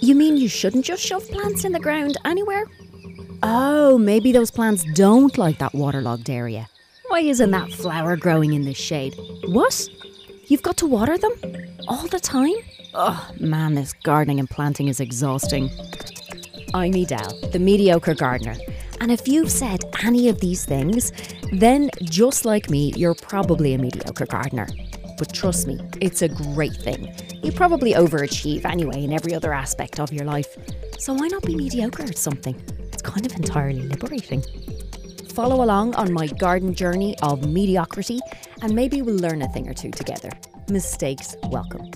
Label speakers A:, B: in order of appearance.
A: You mean you shouldn't just shove plants in the ground anywhere? Oh, maybe those plants don't like that waterlogged area. Why isn't that flower growing in the shade? What? You've got to water them? All the time? Oh, man, this gardening and planting is exhausting. I'm Edel, the mediocre gardener. And if you've said any of these things, then just like me, you're probably a mediocre gardener. But trust me, it's a great thing. You probably overachieve anyway in every other aspect of your life. So why not be mediocre at something? It's kind of entirely liberating. Follow along on my garden journey of mediocrity, and maybe we'll learn a thing or two together. Mistakes welcome.